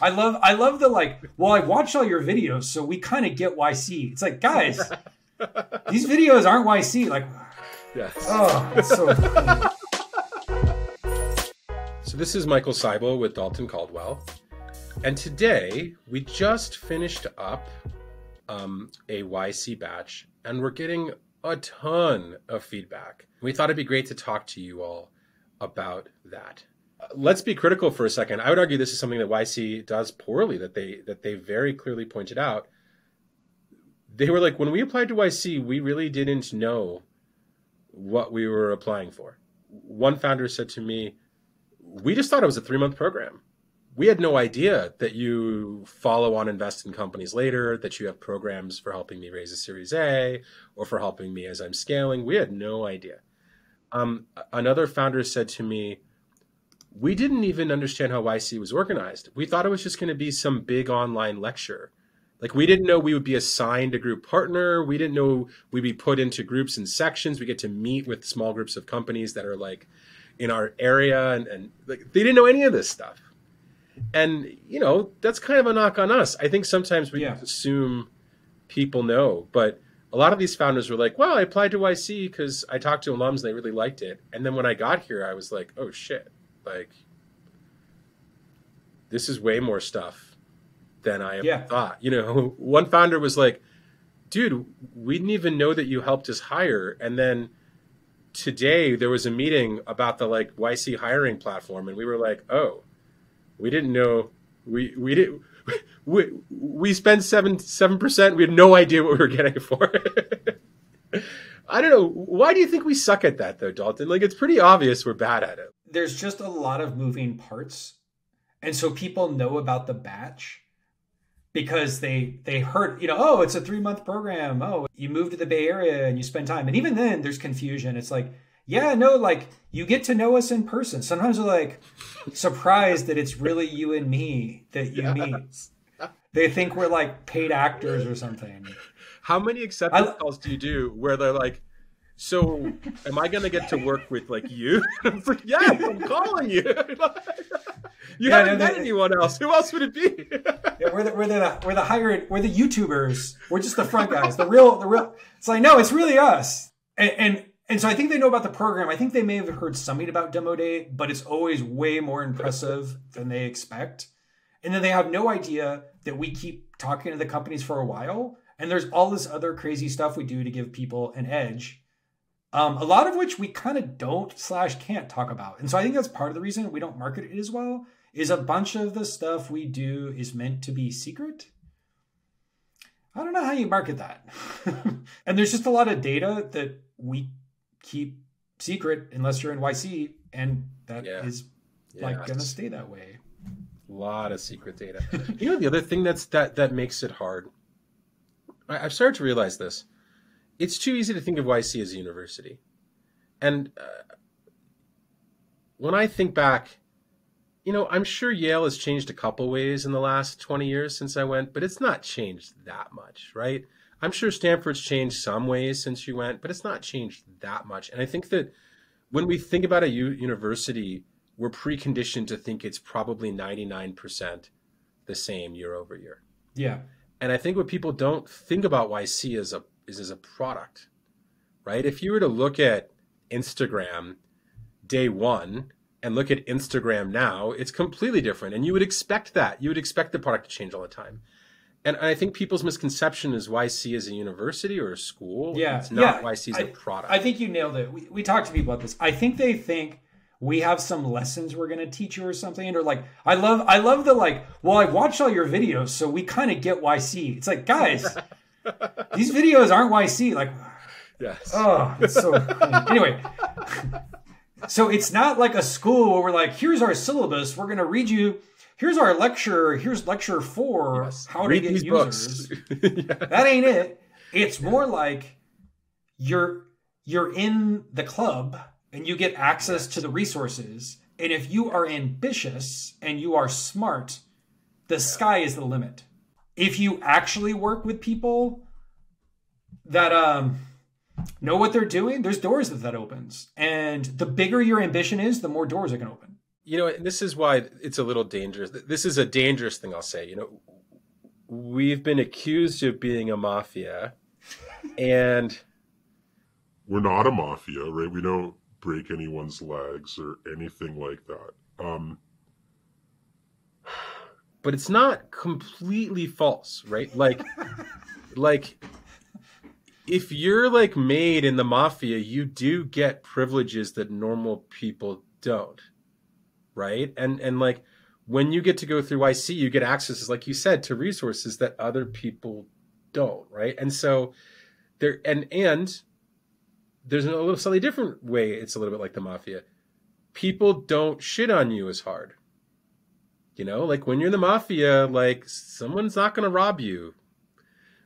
I love I love the like, well, I watched all your videos, so we kind of get YC. It's like, guys, these videos aren't YC. Like, yes. Oh, it's so funny. So this is Michael Seibel with Dalton Caldwell. And today we just finished up um, a YC batch and we're getting a ton of feedback. We thought it'd be great to talk to you all about that. Let's be critical for a second. I would argue this is something that YC does poorly that they that they very clearly pointed out. They were like when we applied to YC, we really didn't know what we were applying for. One founder said to me, "We just thought it was a 3-month program we had no idea that you follow on invest in companies later, that you have programs for helping me raise a Series A or for helping me as I'm scaling. We had no idea. Um, another founder said to me, we didn't even understand how YC was organized. We thought it was just going to be some big online lecture. Like we didn't know we would be assigned a group partner. We didn't know we'd be put into groups and sections. We get to meet with small groups of companies that are like in our area, and, and like they didn't know any of this stuff and you know that's kind of a knock on us. I think sometimes we yeah. assume people know, but a lot of these founders were like, "Well, I applied to YC because I talked to alums and they really liked it." And then when I got here, I was like, "Oh shit! Like this is way more stuff than I yeah. thought." You know, one founder was like, "Dude, we didn't even know that you helped us hire," and then today there was a meeting about the like YC hiring platform, and we were like, "Oh." we didn't know we we didn't we we spent seven seven percent. We had no idea what we were getting for. I don't know. Why do you think we suck at that though, Dalton? Like it's pretty obvious we're bad at it. There's just a lot of moving parts. And so people know about the batch because they they heard, you know, oh, it's a 3-month program. Oh, you move to the Bay Area and you spend time. And even then there's confusion. It's like yeah, no, like you get to know us in person. Sometimes we're like surprised that it's really you and me that you yes. meet. They think we're like paid actors or something. How many acceptance I, calls do you do where they're like, so am I gonna get to work with like you? I'm like, yes, I'm calling you. you yeah, haven't no, met anyone else. Who else would it be? yeah, we're the we're the we're the hired we're the YouTubers. We're just the front guys. The real the real. It's like no, it's really us. And, and and so I think they know about the program. I think they may have heard something about demo day, but it's always way more impressive than they expect. And then they have no idea that we keep talking to the companies for a while. And there's all this other crazy stuff we do to give people an edge. Um, a lot of which we kind of don't slash can't talk about. And so I think that's part of the reason we don't market it as well. Is a bunch of the stuff we do is meant to be secret. I don't know how you market that. and there's just a lot of data that we keep secret unless you're in YC, and that yeah. is like going to stay that way. A lot of secret data. you know, the other thing that's that that makes it hard. I, have started to realize this. It's too easy to think of YC as a university, and uh, when I think back, you know, I'm sure Yale has changed a couple ways in the last 20 years since I went, but it's not changed that much, right? I'm sure Stanford's changed some ways since you went, but it's not changed that much. And I think that when we think about a u- university, we're preconditioned to think it's probably 99% the same year over year. Yeah. And I think what people don't think about YC as a is as a product, right? If you were to look at Instagram day one and look at Instagram now, it's completely different. And you would expect that. You would expect the product to change all the time. And I think people's misconception is YC is a university or a school. Yeah, it's not yeah. YC is a product. I think you nailed it. We, we talked to people about this. I think they think we have some lessons we're going to teach you or something or like i love i love the like well i watched all your videos so we kind of get yc it's like guys these videos aren't yc like yes oh it's so anyway so it's not like a school where we're like here's our syllabus we're going to read you here's our lecture. Here's lecture four. Yes. How Read to get users. yeah. That ain't it. It's more like you're you're in the club and you get access to the resources. And if you are ambitious and you are smart, the yeah. sky is the limit. If you actually work with people that um, know what they're doing, there's doors that that opens. And the bigger your ambition is, the more doors it can open. you know, this is why it's a little dangerous. This is a dangerous thing I'll say. You know, we've been accused of being a mafia, and we're not a mafia, right? We don't break anyone's legs or anything like that. Um, but it's not completely false, right? Like, like if you're like made in the mafia, you do get privileges that normal people don't, right? And and like when you get to go through YC, you get access, like you said, to resources that other people don't, right? And so there and and there's a little slightly different way. It's a little bit like the mafia. People don't shit on you as hard. You know, like when you're in the mafia, like someone's not going to rob you,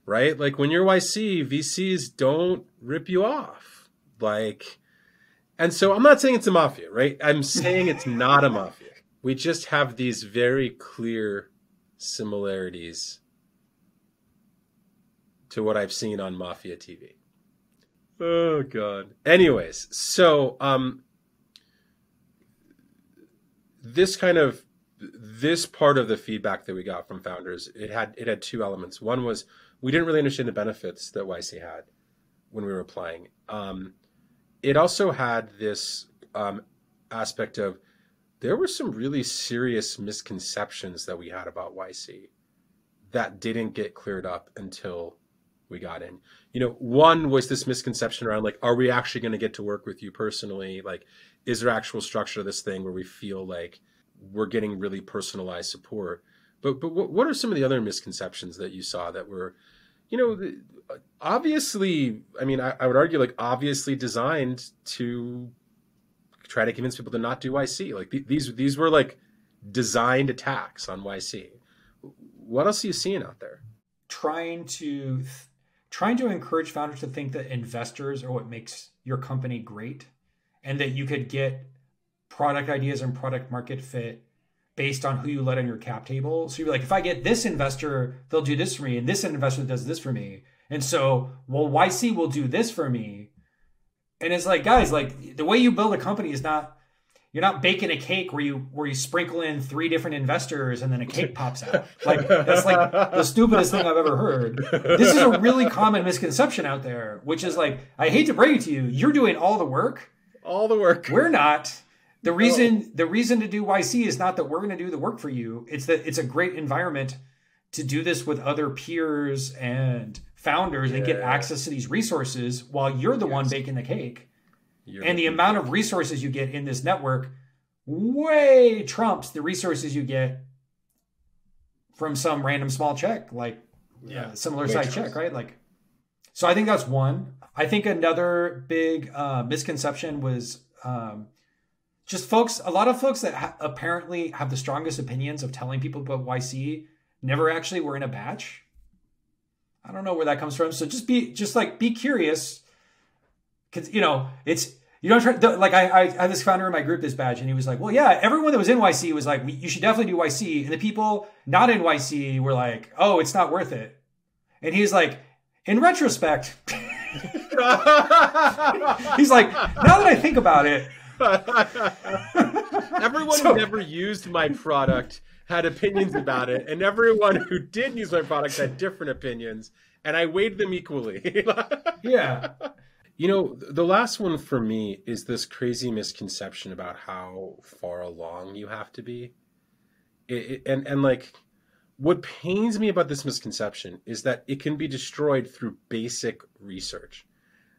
right? Like when you're YC, VCs don't rip you off. Like, and so I'm not saying it's a mafia, right? I'm saying it's not a mafia. We just have these very clear similarities to what I've seen on Mafia TV. Oh god. Anyways, so um this kind of this part of the feedback that we got from founders, it had it had two elements. One was we didn't really understand the benefits that YC had when we were applying. Um, it also had this um, aspect of there were some really serious misconceptions that we had about YC that didn't get cleared up until we got in. You know, one was this misconception around like, are we actually going to get to work with you personally? Like, is there actual structure to this thing where we feel like we're getting really personalized support? But but what, what are some of the other misconceptions that you saw that were, you know, obviously? I mean, I, I would argue like obviously designed to try to convince people to not do YC. Like th- these these were like designed attacks on YC. What else are you seeing out there? Trying to trying to encourage founders to think that investors are what makes your company great and that you could get product ideas and product market fit based on who you let on your cap table. So you're like, if I get this investor, they'll do this for me, and this investor does this for me. And so, well, YC will do this for me. And it's like, guys, like the way you build a company is not you're not baking a cake where you where you sprinkle in three different investors and then a cake pops out. Like that's like the stupidest thing I've ever heard. This is a really common misconception out there, which is like, I hate to break it to you, you're doing all the work. All the work. We're not. The reason the reason to do YC is not that we're going to do the work for you. It's that it's a great environment to do this with other peers and founders yeah. and get access to these resources while you're the yes. one baking the cake. You're and the amount of resources you get in this network way trumps the resources you get from some random small check, like yeah, uh, similar size check, right? Like, so I think that's one. I think another big uh, misconception was um, just folks. A lot of folks that ha- apparently have the strongest opinions of telling people about YC never actually were in a batch. I don't know where that comes from. So just be, just like be curious, because you know it's you don't try like I, I had this founder in my group this badge and he was like well yeah everyone that was in YC was like you should definitely do YC and the people not in YC were like oh it's not worth it and he's like in retrospect he's like now that I think about it everyone so, who never used my product had opinions about it and everyone who did use my product had different opinions and I weighed them equally yeah you know, the last one for me is this crazy misconception about how far along you have to be. It, it, and and like what pains me about this misconception is that it can be destroyed through basic research.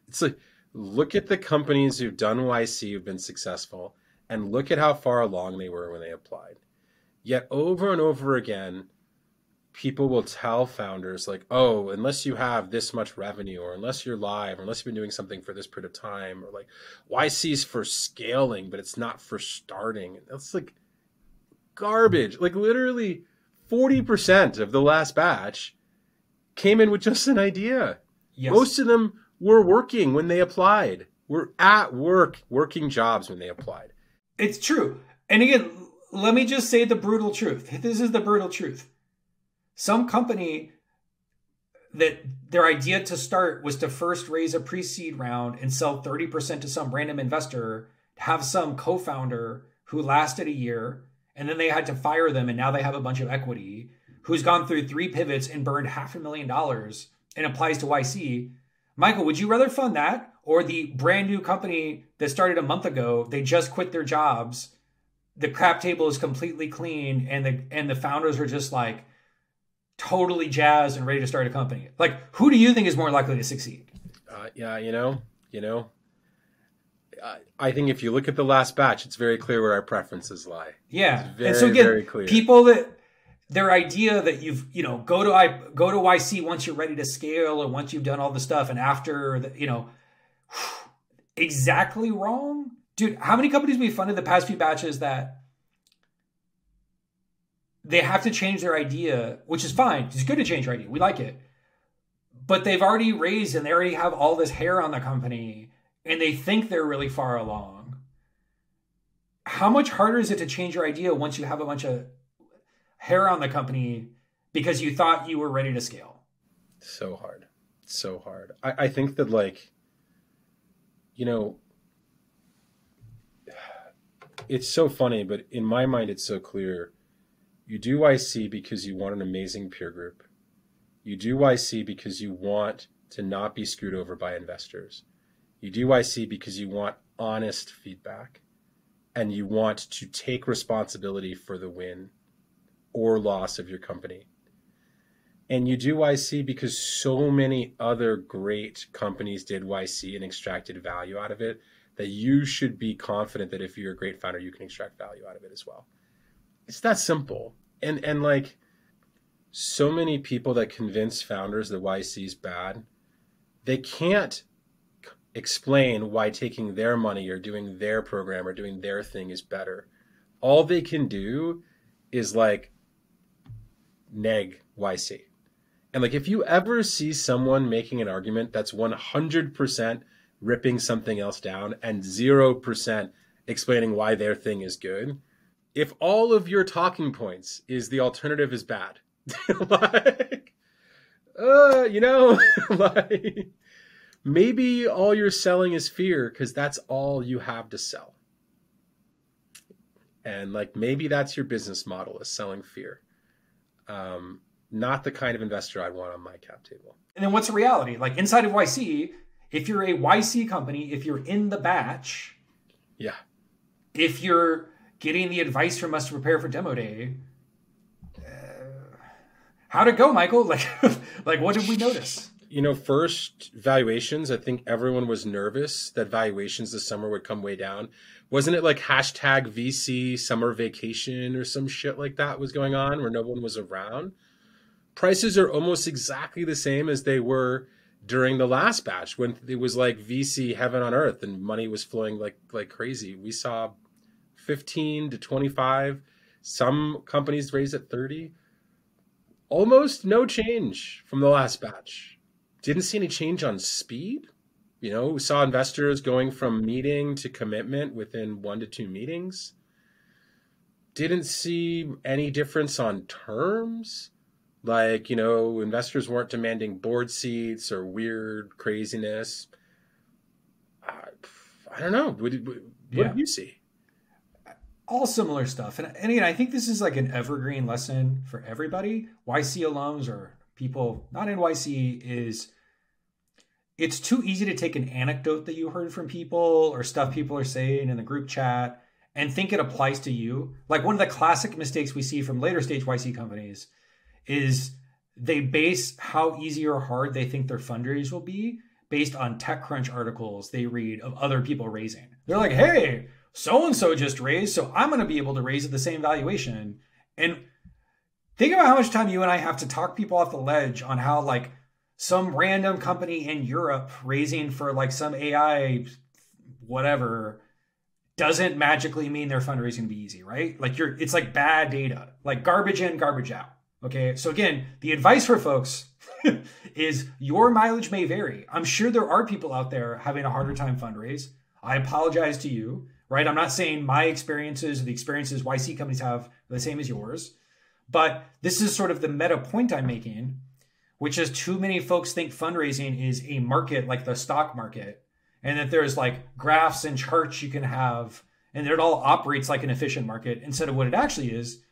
It's like look at the companies who've done YC who've been successful and look at how far along they were when they applied. Yet over and over again, people will tell founders like oh unless you have this much revenue or unless you're live or unless you've been doing something for this period of time or like yc's for scaling but it's not for starting that's like garbage like literally 40% of the last batch came in with just an idea yes. most of them were working when they applied. Were at work working jobs when they applied. It's true. And again let me just say the brutal truth. This is the brutal truth. Some company that their idea to start was to first raise a pre-seed round and sell 30% to some random investor, have some co-founder who lasted a year and then they had to fire them and now they have a bunch of equity, who's gone through three pivots and burned half a million dollars and applies to YC. Michael, would you rather fund that or the brand new company that started a month ago? They just quit their jobs. The crap table is completely clean and the and the founders are just like totally jazzed and ready to start a company. Like who do you think is more likely to succeed? Uh, yeah, you know, you know, I think if you look at the last batch, it's very clear where our preferences lie. Yeah, very, and so again, very clear. people that their idea that you've you know go to I go to YC once you're ready to scale or once you've done all the stuff and after the, you know exactly wrong, dude. How many companies we funded the past few batches that they have to change their idea, which is fine. It's good to change your idea. We like it. But they've already raised and they already have all this hair on the company and they think they're really far along. How much harder is it to change your idea once you have a bunch of hair on the company because you thought you were ready to scale? So hard. So hard. I, I think that, like, you know, it's so funny, but in my mind, it's so clear you do YC because you want an amazing peer group. You do YC because you want to not be screwed over by investors. You do YC because you want honest feedback and you want to take responsibility for the win or loss of your company. And you do YC because so many other great companies did YC and extracted value out of it that you should be confident that if you're a great founder, you can extract value out of it as well. It's that simple. And and like so many people that convince founders that YC is bad, they can't explain why taking their money or doing their program or doing their thing is better. All they can do is like neg YC. And like if you ever see someone making an argument that's 100% ripping something else down and 0% explaining why their thing is good, if all of your talking points is the alternative is bad, like, uh, you know, like maybe all you're selling is fear because that's all you have to sell. And like maybe that's your business model is selling fear. Um, not the kind of investor I'd want on my cap table. And then what's the reality? Like inside of YC, if you're a YC company, if you're in the batch, yeah, if you're getting the advice from us to prepare for demo day. Uh, how'd it go, Michael? Like, like what did we notice? You know, first valuations. I think everyone was nervous that valuations this summer would come way down. Wasn't it like hashtag VC summer vacation or some shit like that was going on where no one was around? Prices are almost exactly the same as they were during the last batch when it was like VC heaven on earth and money was flowing like like crazy. We saw 15 to 25. Some companies raised at 30. Almost no change from the last batch. Didn't see any change on speed. You know, we saw investors going from meeting to commitment within one to two meetings. Didn't see any difference on terms. Like, you know, investors weren't demanding board seats or weird craziness. I, I don't know. What, what, what yeah. did you see? all similar stuff. And, and again, I think this is like an evergreen lesson for everybody. YC alums or people not in YC, is it's too easy to take an anecdote that you heard from people or stuff people are saying in the group chat and think it applies to you. Like one of the classic mistakes we see from later stage YC companies is they base how easy or hard they think their fundraise will be based on TechCrunch articles they read of other people raising. They're like, hey, so and so just raised, so I'm going to be able to raise at the same valuation. And think about how much time you and I have to talk people off the ledge on how, like, some random company in Europe raising for like some AI whatever doesn't magically mean their fundraising be easy, right? Like you're it's like bad data, like garbage in, garbage out. Okay. So again, the advice for folks is your mileage may vary. I'm sure there are people out there having a harder time fundraise. I apologize to you right? I'm not saying my experiences or the experiences YC companies have the same as yours, but this is sort of the meta point I'm making, which is too many folks think fundraising is a market like the stock market, and that there's like graphs and charts you can have and it all operates like an efficient market instead of what it actually is,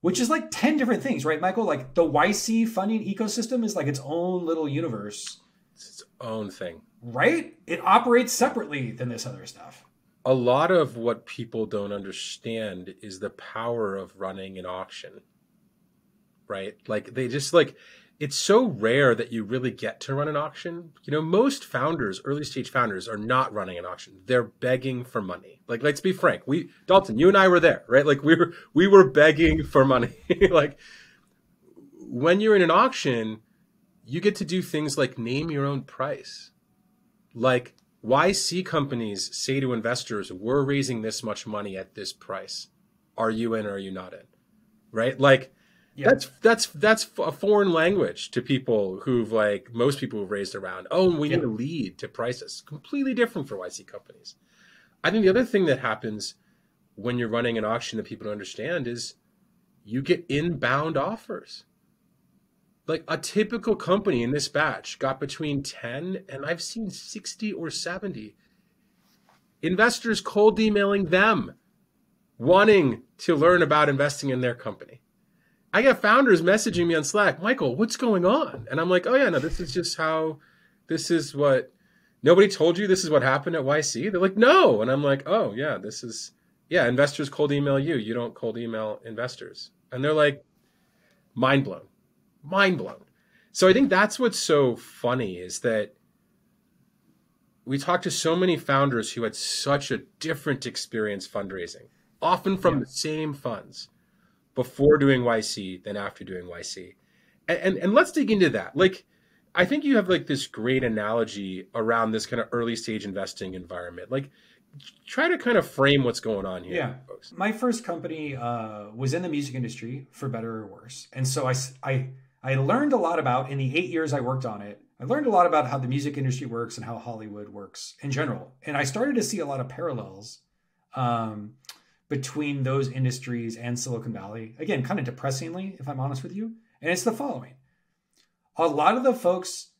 which is like 10 different things, right, Michael? Like the YC funding ecosystem is like its own little universe. It's its own thing. Right? It operates separately than this other stuff. A lot of what people don't understand is the power of running an auction. Right? Like they just like it's so rare that you really get to run an auction. You know, most founders, early stage founders, are not running an auction. They're begging for money. Like, let's be frank. We, Dalton, you and I were there, right? Like, we were we were begging for money. like, when you're in an auction, you get to do things like name your own price. Like, why YC companies say to investors, "We're raising this much money at this price. Are you in or are you not in?" Right? Like yeah. That's that's that's a foreign language to people who've like most people who've raised around. Oh, we yeah. need a lead to prices. Completely different for YC companies. I think the other thing that happens when you're running an auction that people don't understand is you get inbound offers. Like a typical company in this batch got between 10 and I've seen 60 or 70 investors cold emailing them wanting to learn about investing in their company. I got founders messaging me on Slack, Michael, what's going on? And I'm like, oh yeah, no, this is just how, this is what, nobody told you this is what happened at YC? They're like, no. And I'm like, oh yeah, this is, yeah, investors cold email you. You don't cold email investors. And they're like, mind blown, mind blown. So I think that's what's so funny is that we talked to so many founders who had such a different experience fundraising, often from yeah. the same funds before doing YC than after doing YC. And, and, and let's dig into that. Like, I think you have like this great analogy around this kind of early stage investing environment. Like, try to kind of frame what's going on here. Yeah, folks. my first company uh, was in the music industry, for better or worse, and so I, I I learned a lot about in the eight years I worked on it. I learned a lot about how the music industry works and how Hollywood works in general, and I started to see a lot of parallels. Um, between those industries and Silicon Valley. Again, kind of depressingly, if I'm honest with you. And it's the following a lot of the folks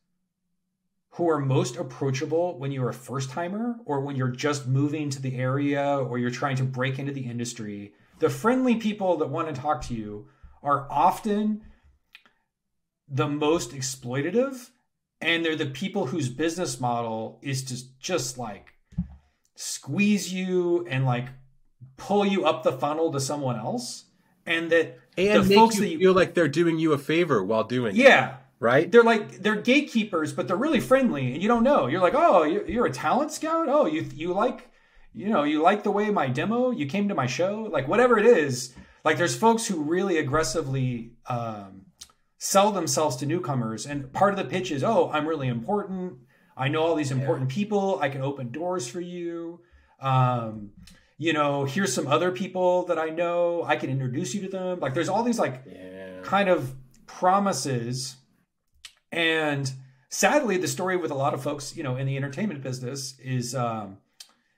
who are most approachable when you're a first timer or when you're just moving to the area or you're trying to break into the industry, the friendly people that want to talk to you are often the most exploitative and they're the people whose business model is to just like squeeze you and like pull you up the funnel to someone else, and that and the folks you that you feel like they're doing you a favor while doing yeah. It, right? They're like they're gatekeepers, but they're really friendly, and you don't know. You're like, oh, you're a talent scout. Oh, you you like, you know, you like the way my demo. You came to my show, like whatever it is. Like there's folks who really aggressively um, sell themselves to newcomers, and part of the pitch is, oh, I'm really important. I know all these important yeah. people. I can open doors for you. Um, you know, here's some other people that I know. I can introduce you to them. Like there's all these like yeah. kind of promises. And sadly, the story with a lot of folks, you know, in the entertainment business is um,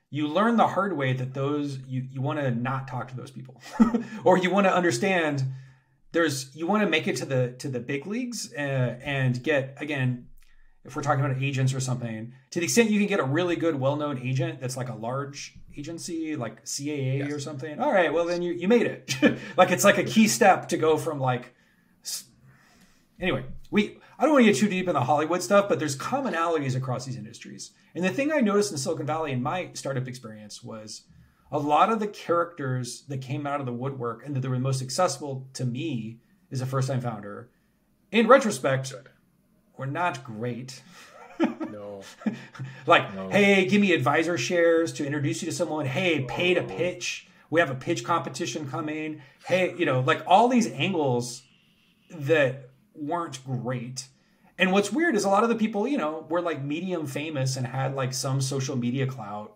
you learn the hard way that those you, you want to not talk to those people or you want to understand there's you want to make it to the to the big leagues uh, and get again if we're talking about agents or something, to the extent you can get a really good, well-known agent that's like a large agency, like CAA yes. or something. All right, well then you you made it. like it's like a key step to go from like. Anyway, we I don't want to get too deep in the Hollywood stuff, but there's commonalities across these industries. And the thing I noticed in Silicon Valley in my startup experience was a lot of the characters that came out of the woodwork and that they were most accessible to me as a first-time founder. In retrospect, were not great. no. like, no. hey, give me advisor shares to introduce you to someone. Hey, pay to pitch. We have a pitch competition coming. Hey, you know, like all these angles that weren't great. And what's weird is a lot of the people, you know, were like medium famous and had like some social media clout.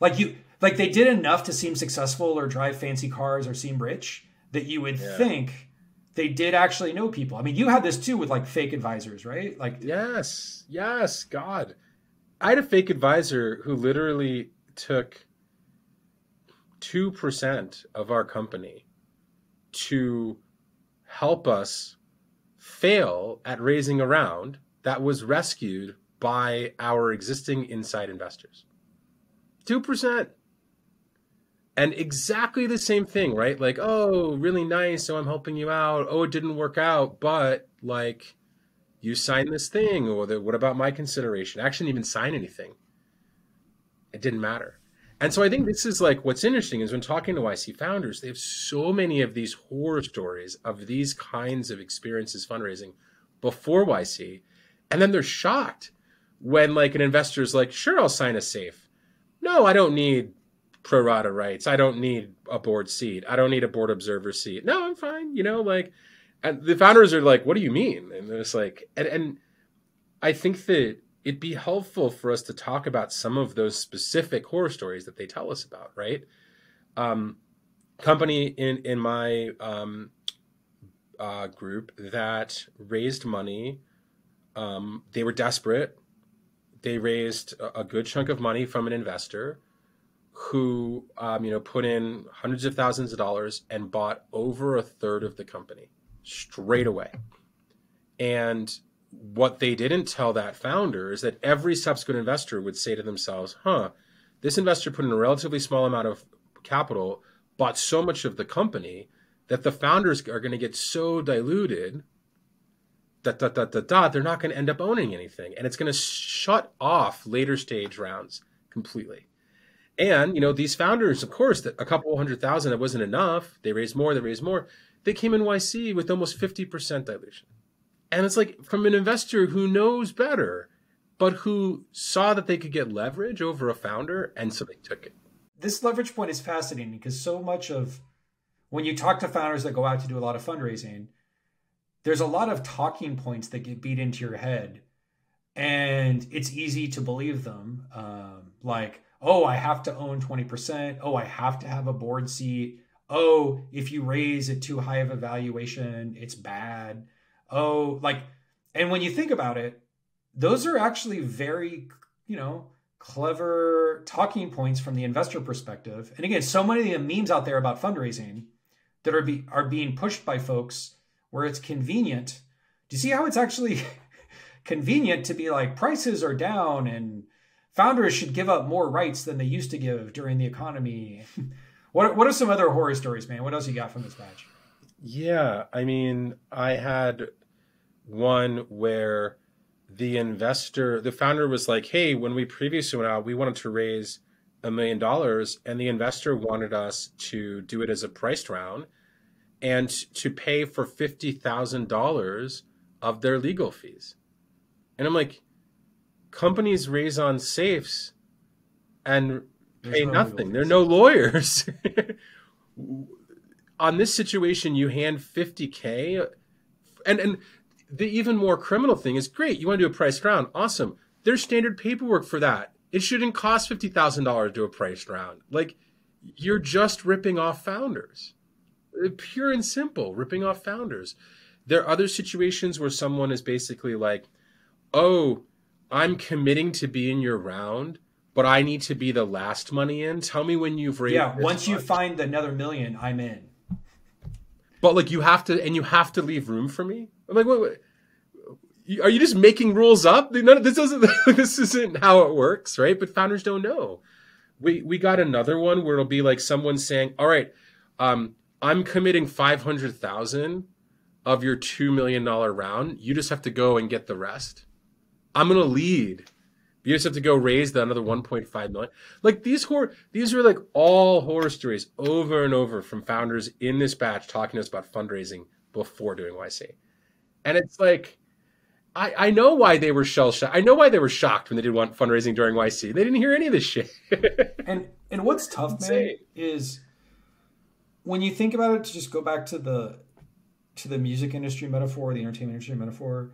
Like you like they did enough to seem successful or drive fancy cars or seem rich that you would yeah. think they did actually know people. I mean, you had this too with like fake advisors, right? Like yes, yes, God, I had a fake advisor who literally took two percent of our company to help us fail at raising a round that was rescued by our existing inside investors. Two percent. And exactly the same thing, right? Like, oh, really nice. So I'm helping you out. Oh, it didn't work out, but like, you signed this thing, or the, what about my consideration? I actually didn't even sign anything. It didn't matter. And so I think this is like what's interesting is when talking to YC founders, they have so many of these horror stories of these kinds of experiences fundraising before YC. And then they're shocked when like an investor is like, sure, I'll sign a safe. No, I don't need pro rata rights. I don't need a board seat. I don't need a board observer seat. No, I'm fine. You know, like, and the founders are like, what do you mean? And it's like, and, and I think that it'd be helpful for us to talk about some of those specific horror stories that they tell us about, right? Um, company in in my um, uh, group that raised money. Um, they were desperate. They raised a, a, good chunk of money from an investor who, um, you know, put in hundreds of thousands of dollars and bought over a third of the company straight away. And what they didn't tell that founder is that every subsequent investor would say to themselves, huh, this investor put in a relatively small amount of capital, bought so much of the company that the founders are going to get so diluted that, that, that, that, that they're not going to end up owning anything. And it's going to shut off later stage rounds completely. And, you know, these founders, of course, a couple hundred thousand, that wasn't enough. They raised more, they raised more. They came in YC with almost 50% dilution. And it's like from an investor who knows better, but who saw that they could get leverage over a founder, and so they took it. This leverage point is fascinating because so much of when you talk to founders that go out to do a lot of fundraising, there's a lot of talking points that get beat into your head, and it's easy to believe them. Um, like, oh, I have to own 20%. Oh, I have to have a board seat. Oh, if you raise at too high of a valuation, it's bad oh, like, and when you think about it, those are actually very, you know, clever talking points from the investor perspective. And again, so many of the memes out there about fundraising that are be, are being pushed by folks where it's convenient. Do you see how it's actually convenient to be like prices are down and founders should give up more rights than they used to give during the economy? what what are some other horror stories, man? What else you got from this batch? Yeah, I mean, I had one where the investor, the founder was like, "Hey, when we previously went out, we wanted to raise a million dollars, and the investor wanted us to do it as a priced round and to pay for fifty thousand dollars of their legal fees." And I'm like, companies raise on safes and pay no nothing. There are no lawyers. on this situation, you hand 50K. And, and the even more criminal thing is great. You want to do a priced round. Awesome. There's standard paperwork for that. It shouldn't cost $50,000 to do a priced round. Like, you're just ripping off founders. Uh, pure and simple, ripping off founders. There are other situations where someone is basically like, oh, I'm committing to be in your round, but I need to be the last money in. Tell me when you've raised. Yeah, once you find another million, I'm in. But like you have to and you have to leave room for me? I'm like wait, what are you just making rules up? None, this doesn't this isn't how it works right? But founders don't know. We we got another one where it'll be like someone saying all right um, i'm committing 500000 of your $2 million round. You just have to go and get the rest i'm going to lead you just have to go raise the another 1.5 million. Like these horror, these are like all horror stories over and over from founders in this batch talking to us about fundraising before doing YC. And it's like, I, I know why they were shell shocked. I know why they were shocked when they did want fundraising during YC. They didn't hear any of this shit. and and what's tough, man, is when you think about it. To just go back to the to the music industry metaphor, the entertainment industry metaphor.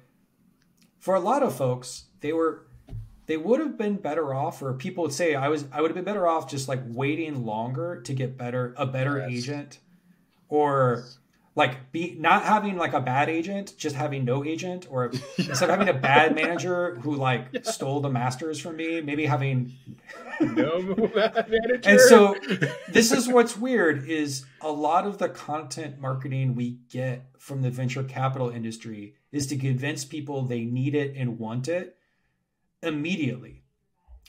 For a lot of folks, they were they would have been better off, or people would say I was I would have been better off just like waiting longer to get better a better yes. agent, or like be not having like a bad agent, just having no agent, or yeah. instead of having a bad manager who like yeah. stole the masters from me, maybe having no bad manager. And so this is what's weird is a lot of the content marketing we get from the venture capital industry is to convince people they need it and want it immediately.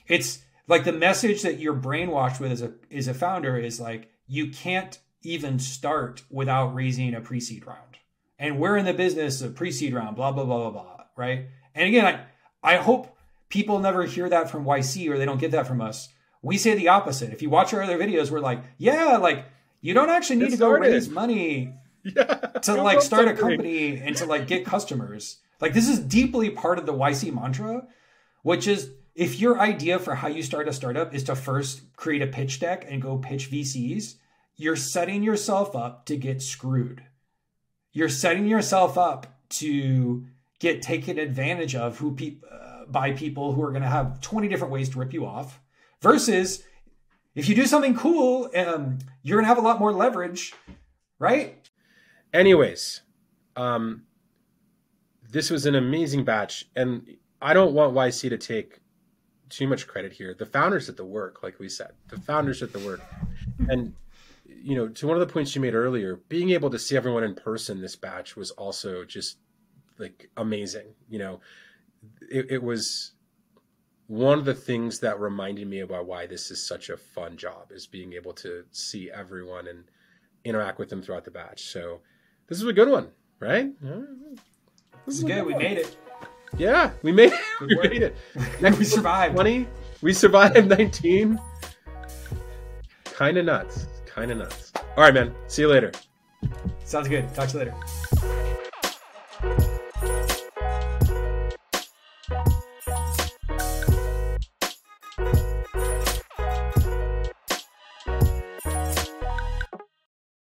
It's like the message that you're brainwashed with as a as a founder is like you can't even start without raising a pre-seed round. And we're in the business of pre-seed round, blah blah blah blah blah, right? And again, I I hope people never hear that from YC or they don't get that from us. We say the opposite. If you watch our other videos, we're like, yeah, like you don't actually need Get to go started. raise money Yeah. to like start a company and to like get customers. Like this is deeply part of the YC mantra, which is if your idea for how you start a startup is to first create a pitch deck and go pitch VCs, you're setting yourself up to get screwed. You're setting yourself up to get taken advantage of who pe- uh, by people who are going to have 20 different ways to rip you off versus if you do something cool um, you're going to have a lot more leverage right Anyways, um, this was an amazing batch, and I don't want YC to take too much credit here. The founders did the work, like we said. The founders did the work, and you know, to one of the points you made earlier, being able to see everyone in person this batch was also just like amazing. You know, it, it was one of the things that reminded me about why this is such a fun job is being able to see everyone and interact with them throughout the batch. So this is a good one, right? this is good we made it Yeah, we made it. Good We made it. we survived 20. We survived 19. Kind of nuts. Kind of nuts. All right, man. See you later. sounds good talk to you later